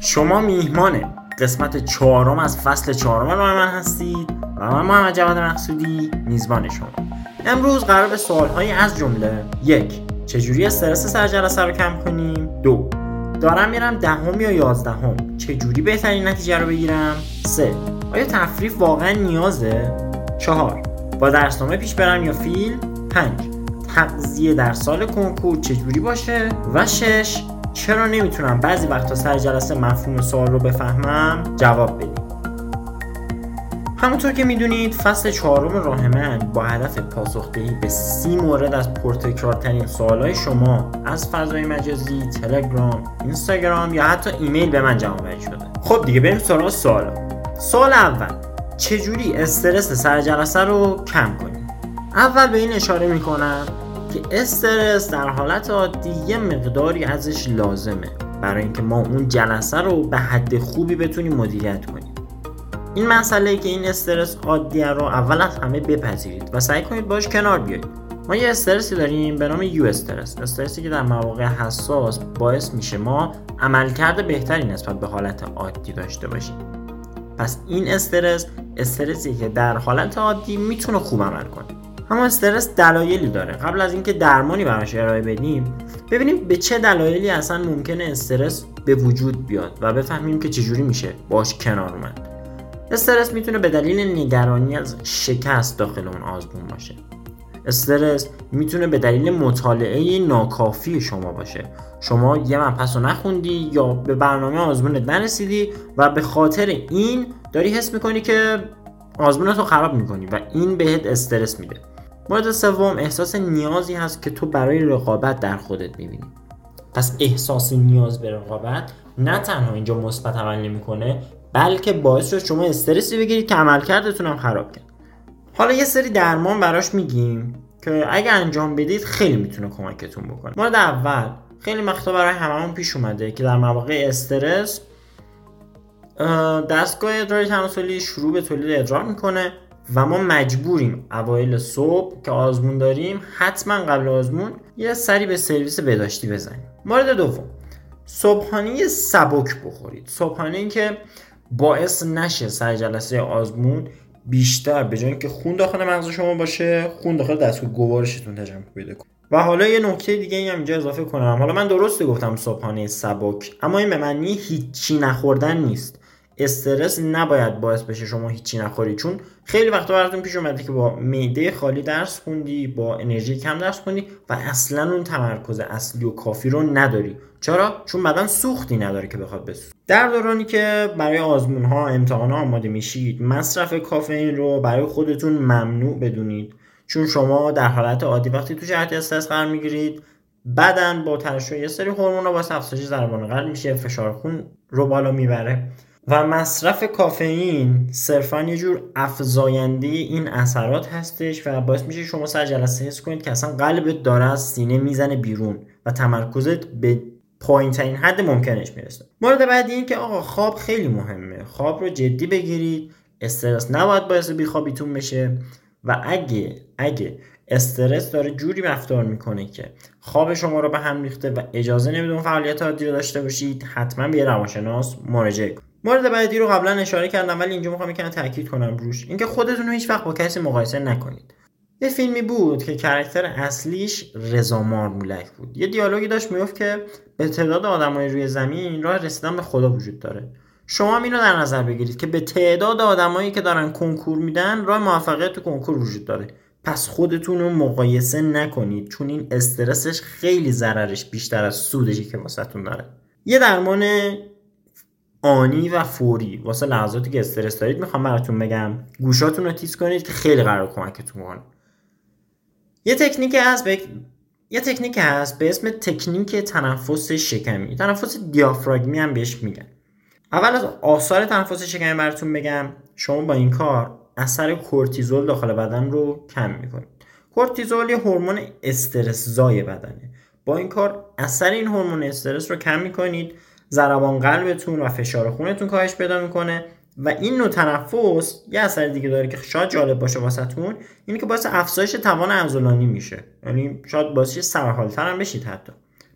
شما میهمان قسمت چهارم از فصل چهارم راه من هستید و من محمد جواد مقصودی میزبان شما. امروز قرار به سوالهایی از جمله یک چجوری استرس سر جلسه رو کم کنیم؟ دو دارم میرم دهم یا یازدهم؟ چجوری بهترین نتیجه رو بگیرم؟ سه آیا تفریف واقعا نیازه؟ چهار با درسنامه پیش برم یا فیلم؟ پنج تقضیه در سال کنکور چجوری باشه؟ و شش چرا نمی‌تونم بعضی وقتا سر جلسه مفهوم سوال رو بفهمم؟ جواب بدیم. همونطور که می‌دونید فصل چهارم راه من با هدف پاسخدهی به سی مورد از پرتکرارترین سوالهای شما از فضای مجازی تلگرام اینستاگرام یا حتی ایمیل به من جمع شده. خب دیگه بریم سراغ سوالا سوال اول. چجوری استرس سر جلسه رو کم کنیم؟ اول به این اشاره می‌کنم که استرس در حالت عادی یه مقداری ازش لازمه. برای اینکه ما اون جلسه رو به حد خوبی بتونیم مدیریت کنیم. این مسئله که این استرس عادیه رو اول از همه بپذیرید و سعی کنید باش کنار بیایید. ما یه استرسی داریم به نام یو استرس. استرسی که در مواقع حساس باعث میشه ما عملکرد بهتری نسبت به حالت عادی داشته باشیم. پس این استرس استرسی که در حالت عادی می‌تونه خوب عمل کنه. اما استرس دلایلی داره. قبل از اینکه درمانی براش ارائه بدیم ببینیم به چه دلایلی اصلا ممکنه استرس به وجود بیاد و بفهمیم که چجوری میشه باش کنار اومد. استرس می‌تونه به دلیل نگرانی از شکست داخل اون آزمون باشه. استرس می‌تونه به دلیل مطالعه ناکافی شما باشه. شما یه مبحث رو نخوندی یا به برنامه آزمونت نرسیدی و به خاطر این داری حس می‌کنی که آزمونت رو خراب می‌کنی و این بهت استرس میده. مورد سوم احساس نیازی هست که تو برای رقابت در خودت می‌بینی. پس احساس نیاز به رقابت نه تنها اینجا مثبت عمل نمی‌کنه بلکه باعث شد شما استرسی بگیرید که عملکردتون هم خراب کرد. حالا یه سری درمان براش میگیم که اگه انجام بدید خیلی می‌تونه کمکتون بکنه. مورد اول خیلی وقتا برای هممون پیش اومده که در مواقع استرس دستگاه ادرار تناسلی شروع به تولید ادرار می‌کنه. و ما مجبوریم اوایل صبح که آزمون داریم حتما قبل آزمون یه سری به سرویس بداشتی بزنیم. مورد دوم صبحانه سبک بخورید. صبحانه که باعث نشه سر جلسه آزمون بیشتر به جای که خون داخل مغز شما باشه خون داخل دستگاه گوارشتون تجمع پیدا کنه. و حالا یه نکته دیگه هم اینجا اضافه کنم. حالا من درست گفتم صبحانه سبک اما این به معنی هیچی نخوردن نیست. استرس نباید باعث بشه شما هیچی نخوری چون خیلی وقتا براتون پیش اومده که با معده خالی درس خوندی با انرژی کم درس خوندی و اصلا اون تمرکز اصلی و کافی رو نداری. چرا؟ چون بدن سوختی نداره که بخواد بسوزه. در دورانی که برای آزمون ها امتحان ها آماده میشید مصرف کافئین رو برای خودتون ممنوع بدونید. چون شما در حالت عادی وقتی تو جهت استرس قرار می‌گیرید بدن با ترشح یه سری هورمون با افزایش ضربان قلب میشه فشار خون رو بالا می‌بره. و مصرف کافئین صرفا یه جور افزاینده این اثرات هستش و باعث میشه شما سر جلسه حس کنید که اصلا قلبت داره از سینه می‌زنه بیرون و تمرکزت به پایین ترین حد ممکنش می‌رسه. مورد بعدی این که آقا خواب خیلی مهمه. خواب رو جدی بگیرید. استرس نباید باعث بیخوابیتون بشه و اگه اگه استرس داره جوری رفتار می‌کنه که خواب شما رو به هم ریخته و اجازه نمیده اون فعالیت عادی رو داشته باشید حتما به روانشناس مراجعه کنید. مورد بعدی رو قبلا اشاره کردم ولی اینجا می‌خوام یکم تاکید کنم روش. اینکه خودتون رو هیچ وقت با کسی مقایسه نکنید. یه فیلمی بود که کرکتر اصلیش رضا مارمولک بود. یه دیالوگی داشت می‌گفت که به تعداد آدمای روی زمین راه رسیدن به خدا وجود داره. شما هم اینو در نظر بگیرید که به تعداد آدمایی که دارن کنکور میدن راه موفقیت تو کنکور وجود داره. پس خودتون رو مقایسه نکنید چون این استرسش خیلی ضررش بیشتر از سودشی که واسهتون داره. یه درمان آنی و فوری. واسه لحظاتی که استرس دارید می‌خوام براتون بگم گوشاتون رو تیز کنید که خیلی قرار کمکتون کنه. یه تکنیک هست به یه تکنیک هست به اسم تکنیک تنفس شکمی. تنفس دیافراگمی هم بهش میگن. اول از آثار تنفس شکمی براتون بگم. شما با این کار اثر کورتیزول داخل بدن رو کم می‌کنید. کورتیزول یه هورمون استرس زای بدنه. با این کار اثر این هورمون استرس رو کم می‌کنید. ضربان قلبتون و فشار خونتون کاهش پیدا می‌کنه و این نوع تنفس یه اثر دیگه داره که شاید جالب باشه واسهتون اینه که باعث افزایش توان عضلانی میشه. یعنی شاید باعث سرحالتر هم بشید حتی.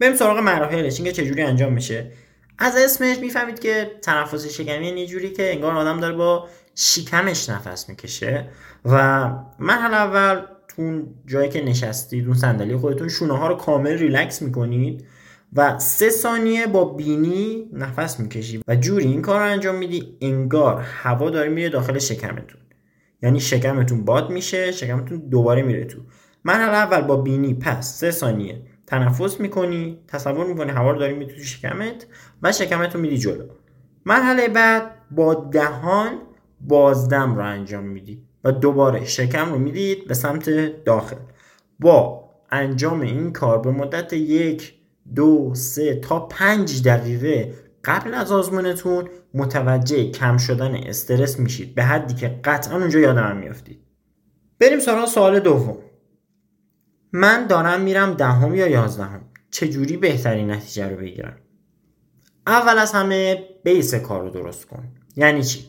بریم سراغ مراحلش اینکه چجوری انجام میشه. از اسمش می‌فهمید که تنفس شکمی یه جوری که انگار آدم داره با شکمش نفس می‌کشه. و مرحله اول تو جایی که نشستید اون صندلی خودتون شونه ها رو کامل ریلکس می‌کنید. و سه ثانیه با بینی نفس می‌کشی و جوری این کار رو انجام میدی انگار هوا داره میره داخل شکمتون. یعنی شکمتون باد میشه شکمتون دوباره میره تو. مرحله اول با بینی پس سه ثانیه. تنفس می‌کنی تصور می‌کنی هوا رو داری میری تو شکمت و شکمت رو میدی جلو. مرحله بعد با دهان بازدم رو انجام میدی و دوباره شکم رو می‌دید به سمت داخل. با انجام این کار به مدت یک دو سه تا پنج دقیقه قبل از آزمونتون متوجه کم شدن استرس میشید. به حدی که قطعا اونجا یادم میافتید بریم سراغ سوال دوم. من دارم میرم دهم یا یازدهم؟ چجوری بهترین نتیجه رو بگیرم؟ اول از همه بیس کار رو درست کن. یعنی چی؟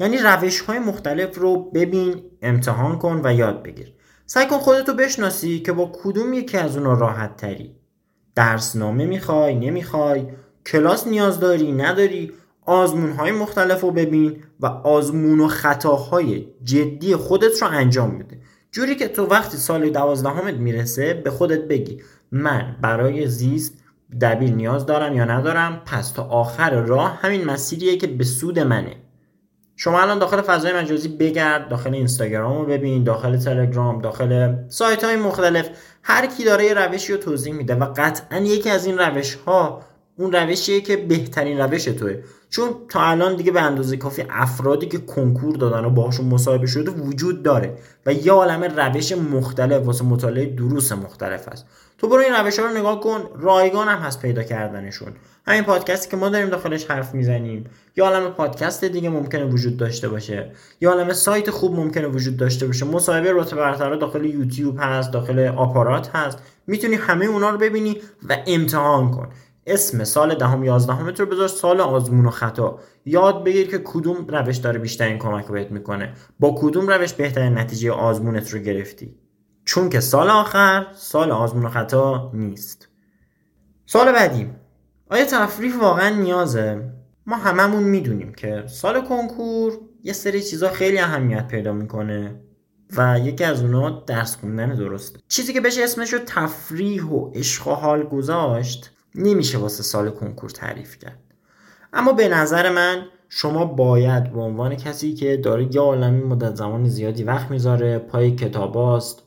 یعنی روش های مختلف رو ببین امتحان کن و یاد بگیر. سعی کن خودتو بشناسی که با کدوم یکی از اونها راحت تری. درسنامه می‌خوای نمی‌خوای کلاس نیاز داری نداری آزمون های مختلف رو ببین و آزمون و خطاهای جدی خودت رو انجام بده. جوری که تو وقتی سال دوازدهمت می‌رسه به خودت بگی من برای زیست دبیر نیاز دارم یا ندارم پس تا آخر راه همین مسیریه که به سود منه. شما الان داخل فضای مجازی بگرد داخل اینستاگرام رو ببین داخل تلگرام داخل سایت های مختلف هر کی داره یه روشی رو توضیح میده و قطعا یکی از این روش ها اون روشیه که بهترین روش توه. چون تا الان دیگه به اندازه کافی افرادی که کنکور دادن و باهاشون مصاحبه شده وجود داره و یه عالم روش مختلف واسه مطالعه دروس مختلف هست. تو برو این روش ها رو نگاه کن رایگان هم هست پیدا کردنشون. همین پادکستی که ما داریم داخلش حرف می‌زنیم. یا عالم پادکست دیگه ممکنه وجود داشته باشه. یا عالم سایت خوب ممکنه وجود داشته باشه. مصاحبه رتبه برتر داخل یوتیوب هست داخل آپارات هست. می‌تونی همه اونا رو ببینی و امتحان کن. اسم سال دهم یازدهمت رو بذار سال آزمون و خطا. یاد بگیر که کدوم روش داره بیشترین کمک بهت می‌کنه. با کدوم روش بهترین نتیجه آزمونت رو گرفتی؟ چون که سال آخر سال آزمون و خطا نیست. سال بعدی. آیا تفریح واقعا نیازه؟ ما هممون می‌دونیم که سال کنکور یه سری چیزا خیلی اهمیت پیدا می‌کنه و یکی از اونها درس خوندن درسته. چیزی که بشه اسمش رو تفریح و عشق و حال گذاشت نمیشه واسه سال کنکور تعریف کرد. اما به نظر من شما باید به عنوان کسی که داره یه عالمی مدت زمان زیادی وقت می‌ذاره پای کتاباست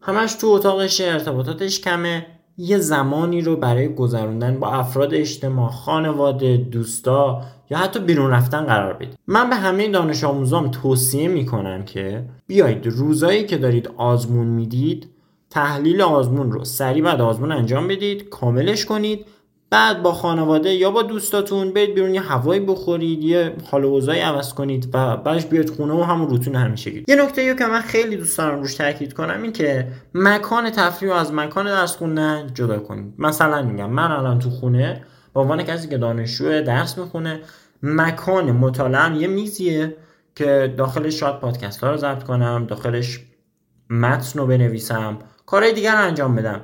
همش تو اتاقش ارتباطاتش کمه یه زمانی رو برای گذروندن با افراد اجتماع خانواده دوستا یا حتی بیرون رفتن قرار بدید. من به همه دانش آموزام توصیه می‌کنم که بیایید روزایی که دارید آزمون می‌دید تحلیل آزمون رو سریع بعد آزمون انجام بدید کاملش کنید بعد با خانواده یا با دوستاتون برید بیرون یه هوایی بخورید یه حال و عوض کنید و بعدش بیاید خونه و همون روتون همیشه گید. یه نکته که من خیلی دوست دارم روش تاکید کنم این که مکان تفریح از مکان درس خوندن جدا کنید مثلا میگم من الان تو خونه با عنوان کسی که دانشجو درس می‌خونه مکان مطالعه یه میزیه که داخلش شاید پادکست ها رو ضبط کنم داخلش متن رو بنویسم کارهای دیگر رو انجام بدم.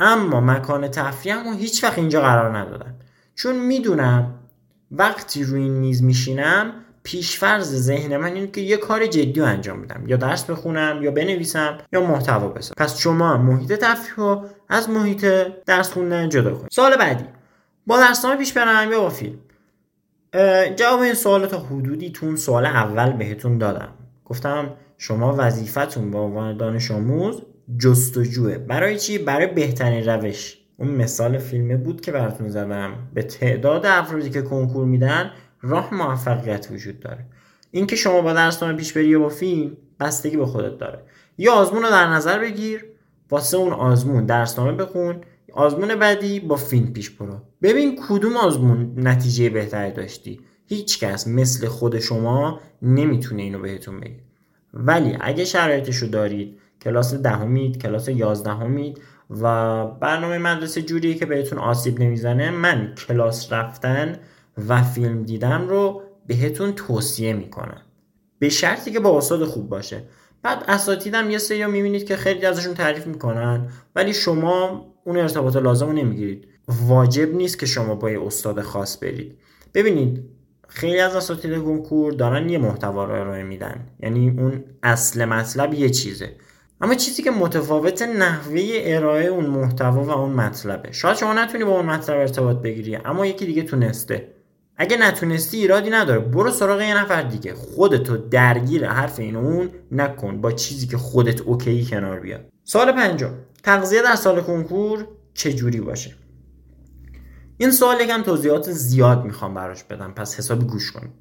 اما مکان تفریحم رو هیچ وقت اینجا قرار ندادم چون می‌دونم وقتی روی این میز میشینم پیشفرز ذهن من اینه که یه کار جدی رو انجام بدم. یا درس بخونم یا بنویسم یا محتوا بسازم پس شما محیط تفریح رو از محیط درس خوندن جدا کنید. سال بعدی. با درسنامه پیش برم یا با فیلم؟ جواب این سوال تا حدودی تون سوال اول بهتون دادم. گفتم شما وظیفتون به عنوان دانش آموز جستجوه. برای چی؟ برای بهترین روش. اون مثال فیلمه بود که براتون زدم. به تعداد افرادی که کنکور میدن راه موفقیت وجود داره. اینکه شما با درسنامه پیش بری یا با فیلم بستگی به خودت داره. یا آزمون رو در نظر بگیر. واسه اون آزمون درسنامه بخون. آزمون بعدی با فیلم پیش برو. ببین کدوم آزمون نتیجه بهتری داشتی. هیچ کس مثل خود شما نمی‌تونه اینو بهتون بگه. ولی اگه شرایطشو دارید کلاس دهمید کلاس یازدهمید و برنامه مدرسه جوریه که بهتون آسیب نمی‌زنه من کلاس رفتن و فیلم دیدن رو بهتون توصیه می‌کنم. به شرطی که با استاد خوب باشه. بعد اساتیدم یه سری می‌بینید که خیلی ازشون تعریف می‌کنن ولی شما اون ارتباط لازم رو نمی‌گیرید. واجب نیست که شما با یه استاد خاص برید. ببینید خیلی از اساتید کنکور دارن یه محتوا رو ارائه میدن. یعنی اون اصل مطلب یه چیزه. اما چیزی که متفاوت نحوه ارائه اون محتوا و اون مطلبه. شاید شما نتونی با اون مطلب ارتباط بگیری اما یکی دیگه تونسته. اگه نتونستی ایرادی نداره. برو سراغ یه نفر دیگه. خودتو درگیر حرف این اون نکن. با چیزی که خودت اوکی کنار بیاد سال پنجم. تغذیه در سال کنکور چجوری باشه؟ این سوال یکم توضیحات زیاد می‌خوام براش بدم. پس حسابی گوش کنید.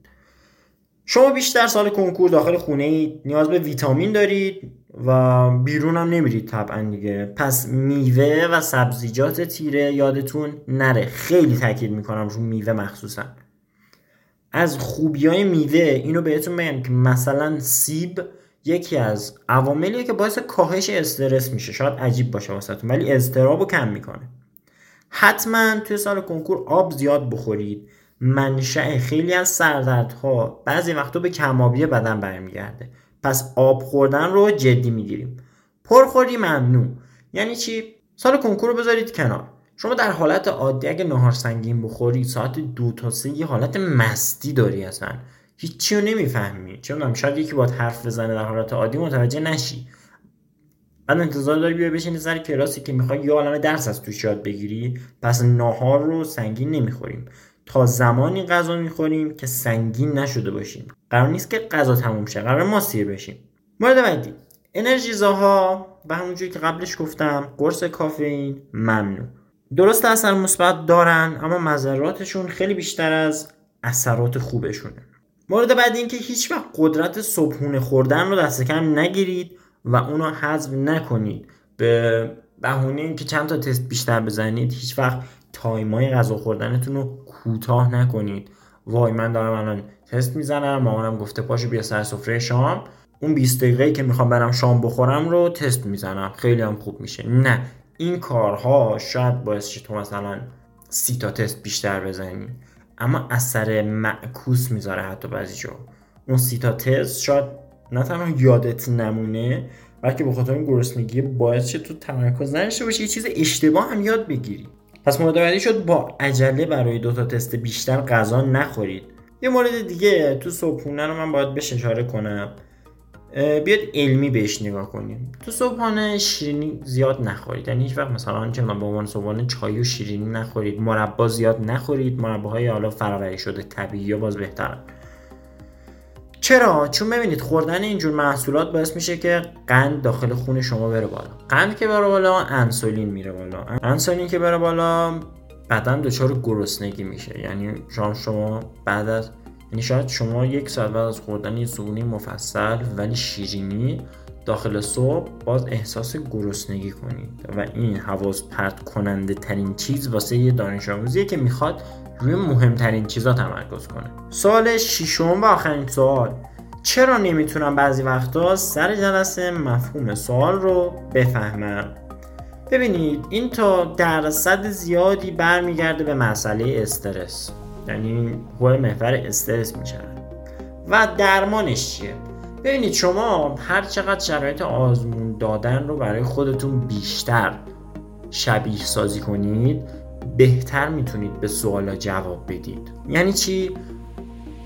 شما بیشتر سال کنکور داخل خونه ای نیاز به ویتامین دارید و بیرون هم نمیرید طبعا دیگه. پس میوه و سبزیجات تیره یادتون نره. خیلی تاکید می‌کنم رو میوه مخصوصا. از خوبی های میوه اینو بهتون بگم که مثلا سیب یکی از عواملیه که باعث کاهش استرس میشه. شاید عجیب باشه واسهتون ولی اضطراب رو کم می‌کنه. حتما توی سال کنکور آب زیاد بخورید. منشأ خیلی از سردردها بعضی وقتا به کمابی بدن برمیگرده. پس آب خوردن رو جدی می‌گیریم. پرخوری ممنوع. یعنی چی؟ سال کنکور رو بذارید کنار. شما در حالت عادی اگه نهار سنگین بخوری ساعت دو تا سه یه حالت مستی داری اصلا. هیچی رو نمی‌فهمی. چون شاید یکی باید حرف بزنه در حالت عادی متوجه نشی. بعد انتظار داری بیا بشینی سر کلاسی که می‌خوای یه عالم درس از توش یاد بگیری؟ پس ناهار رو سنگین نمی‌خوریم. تا زمانی غذا می‌خوریم که سنگین نشده باشیم. قرار نیست که غذا تموم شه قرار ما سیر بشیم. مورد بعدی. انرژیزاها به همونجوری که قبلش گفتم قرص کافئین ممنوع. درست اثر مثبت دارن اما مذراتشون خیلی بیشتر از اثرات خوبشونه. مورد بعدی اینکه هیچ وقت قدرت صبحونه خوردن رو دست کم نگیرید. و اونو حذف نکنید. به بهونه اینکه چند تا تست بیشتر بزنید هیچ وقت time ای غذا خوردنتون رو کوتاه نکنید. وای من دارم الان تست می‌زنم مامانم گفته پاشو بیا سر سفره شام. اون 20 دقیقه که می‌خوام برم شام بخورم رو تست می‌زنم. خیلی هم خوب میشه. نه این کارها شاید باعث شه تو مثلا سی تا تست بیشتر بزنی. اما اثر معکوس می‌ذاره حتی بعضی جا اون سی تا تست شاید نه تنها یادت نمونه بلکه به خاطر این گرسنگی باعث شه تو تمرکز نداشته باشی یه چیز اشتباه هم یاد بگیری. پس مورد بعدی شد با عجله برای دو تا تست بیشتر غذا نخورید. یه مورد دیگه تو صبحونه رو من باید بهش اشاره کنم. بیاد علمی بهش نگاه کنیم. تو صبحانه شیرینی زیاد نخورید. یعنی هیچ وقت مثلا چه من به عنوان صبحانه چای و شیرینی نخورید. مربا زیاد نخورید. مرباهای حالا فراوری شده طبیعی یا باز بهترن چرا؟ چون ببینید خوردن اینجور محصولات باعث میشه که قند داخل خون شما بره بالا. قند که بره بالا انسولین میره بالا. انسولین که بره بالا بدن دچار گرسنگی میشه. یعنی شما شما بعد از یعنی شاید شما یک ساعت بعد از خوردن یه صبحونه مفصل ولی شیرینی داخل صبح باز احساس گرسنگی کنید. و این حواس پرت کننده ترین چیز واسه یه دانش آموزیه که می‌خواد روی مهمترین چیزا تمرکز کنه. سوال ششم و آخرین سوال. چرا نمی‌تونم بعضی وقتا سر جلسه مفهوم سوال رو بفهمم؟ ببینید این تا درصد زیادی برمیگرده به مسئله استرس. یعنی حول محور استرس میشه و درمانش چیه؟ ببینید شما هر چقدر شرایط آزمون دادن رو برای خودتون بیشتر شبیه سازی کنید بهتر می‌تونید به سوالا جواب بدید. یعنی چی؟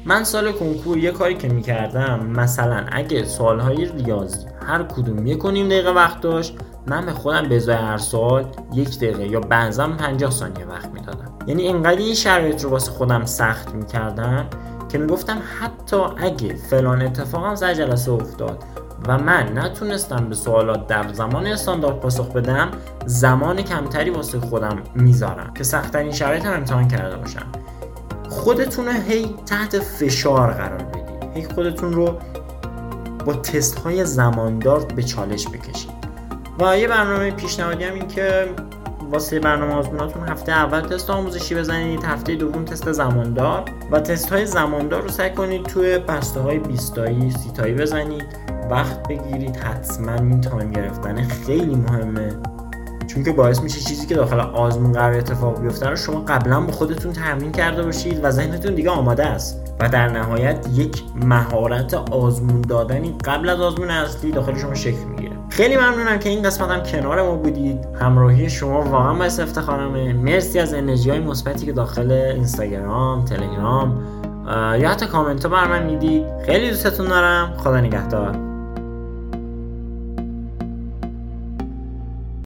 من سال کنکور یه کاری که می‌کردم مثلا اگه سوالهای ریاضی هر کدوم یک دقیقه وقت داشت من به خودم به ازای هر سوال یک دقیقه یا بعضا 50 ثانیه وقت می‌دادم. یعنی اینقدر این شرایط رو واسه خودم سخت می‌کردم که می‌گفتم حتی اگه فلان اتفاقم سر جلسه افتاد و من نتونستم به سوالات در زمان استاندارد پاسخ بدم زمان کمتری واسه خودم می‌ذارم که سختترین شرایط هم امتحان کرده باشم. خودتون هی تحت فشار قرار بدید هی خودتون رو با تست های زماندار به چالش بکشید و یه برنامه پیشنهادی هم این که واسه برنامه آزموناتون هفته اول تست آموزشی بزنید هفته دوم تست زماندار و تست های زماندار رو سعی کنید توی بسته های 20 تایی 30 تایی بزنید. وقت بگیرید حتما این time گرفتن. خیلی مهمه. چون که باعث میشه چیزی که داخل آزمون قرار اتفاق بیفته رو شما قبلا با خودتون تمرین کرده باشید و ذهنتون دیگه آماده است. و در نهایت یک مهارت آزمون دادنی قبل از آزمون اصلی داخل شما شکل می‌گیره. خیلی ممنونم که این قسمت هم کنار ما بودید. همراهی شما واقعا باعث افتخارمه. مرسی از انرژی های مثبتی که داخل اینستاگرام تلگرام یا حتی کامنت ها بر من می‌دید. خیلی دوستتون دارم. خدا نگهدار.